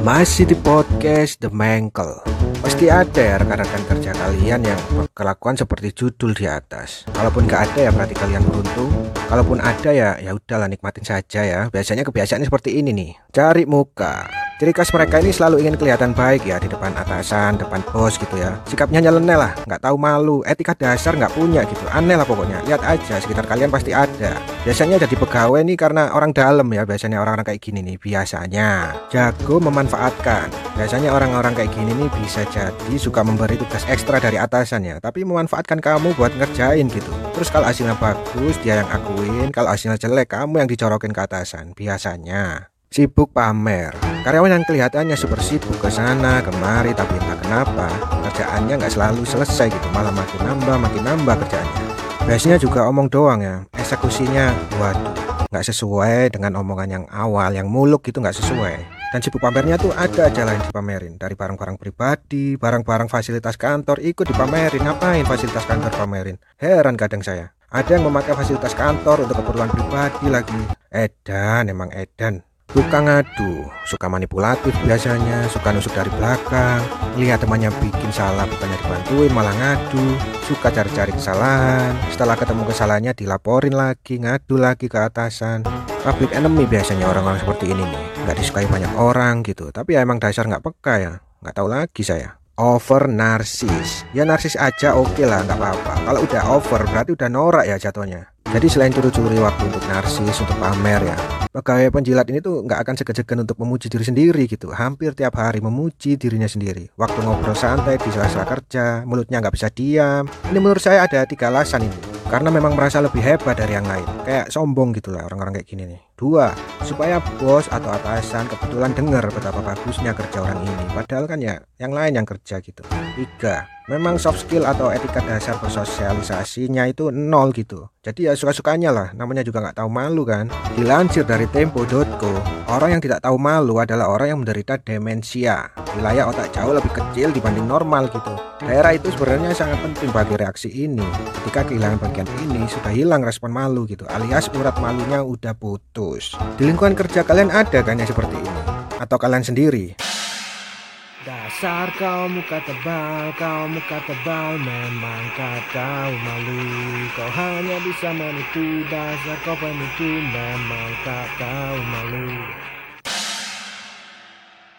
Masih di podcast The Mangkel Pasti ada ya rekan-rekan kerja kalian yang kelakuan seperti judul di atas. Kalaupun gak ada ya berarti kalian beruntung. Kalaupun ada ya ya udahlah nikmatin saja ya. Biasanya kebiasaannya seperti ini nih. Cari muka Ciri khas mereka ini selalu ingin kelihatan baik ya di depan atasan, depan bos gitu ya. Sikapnya nyeleneh lah, nggak tahu malu, etika dasar nggak punya gitu. Aneh lah pokoknya. Lihat aja sekitar kalian pasti ada. Biasanya jadi pegawai nih karena orang dalam ya. Biasanya orang-orang kayak gini nih biasanya jago memanfaatkan. Biasanya orang-orang kayak gini nih bisa jadi suka memberi tugas ekstra dari atasannya, tapi memanfaatkan kamu buat ngerjain gitu. Terus kalau hasilnya bagus dia yang akuin, kalau hasilnya jelek kamu yang dicorokin ke atasan. Biasanya sibuk pamer. Karyawan yang kelihatannya super sibuk ke sana kemari tapi entah kenapa kerjaannya nggak selalu selesai gitu, malah makin nambah makin nambah kerjaannya. Biasanya juga omong doang ya, eksekusinya waduh nggak sesuai dengan omongan yang awal yang muluk gitu nggak sesuai. Dan sibuk pamernya tuh ada aja yang dipamerin dari barang-barang pribadi, barang-barang fasilitas kantor ikut dipamerin. Ngapain fasilitas kantor pamerin? Heran kadang saya. Ada yang memakai fasilitas kantor untuk keperluan pribadi lagi. Edan, emang edan. Suka ngadu, suka manipulatif biasanya, suka nusuk dari belakang, lihat temannya bikin salah bukannya dibantuin malah ngadu, suka cari-cari kesalahan, setelah ketemu kesalahannya dilaporin lagi, ngadu lagi ke atasan. Public enemy biasanya orang-orang seperti ini nih, nggak disukai banyak orang gitu, tapi ya emang dasar nggak peka ya, nggak tahu lagi saya. Over narsis. Ya narsis aja oke okay lah nggak apa-apa. Kalau udah over berarti udah norak ya jatuhnya jadi selain curi-curi waktu untuk narsis untuk pamer ya pegawai penjilat ini tuh nggak akan segan-segan untuk memuji diri sendiri gitu. Hampir tiap hari memuji dirinya sendiri. Waktu ngobrol santai di sela-sela kerja mulutnya nggak bisa diam. Ini menurut saya ada tiga alasan ini karena memang merasa lebih hebat dari yang lain. Kayak sombong gitu lah orang-orang kayak gini nih dua supaya bos atau atasan kebetulan dengar betapa bagusnya kerja orang ini. Padahal kan ya yang lain yang kerja gitu. Tiga memang soft skill atau etika dasar bersosialisasinya itu nol gitu. Jadi ya suka-sukanya lah namanya juga nggak tahu malu kan? Dilansir dari tempo.co orang yang tidak tahu malu adalah orang yang menderita demensia. Wilayah otak jauh lebih kecil dibanding normal gitu. Daerah itu sebenarnya sangat penting bagi reaksi ini. Ketika kehilangan bagian ini sudah hilang respon malu gitu alias urat malunya udah putus di lingkungan kerja kalian ada kan yang seperti ini? Atau kalian sendiri? Dasar kau muka tebal, kau muka tebal Memang kau malu. Kau hanya bisa menipu Dasar kau penipu Memang kau malu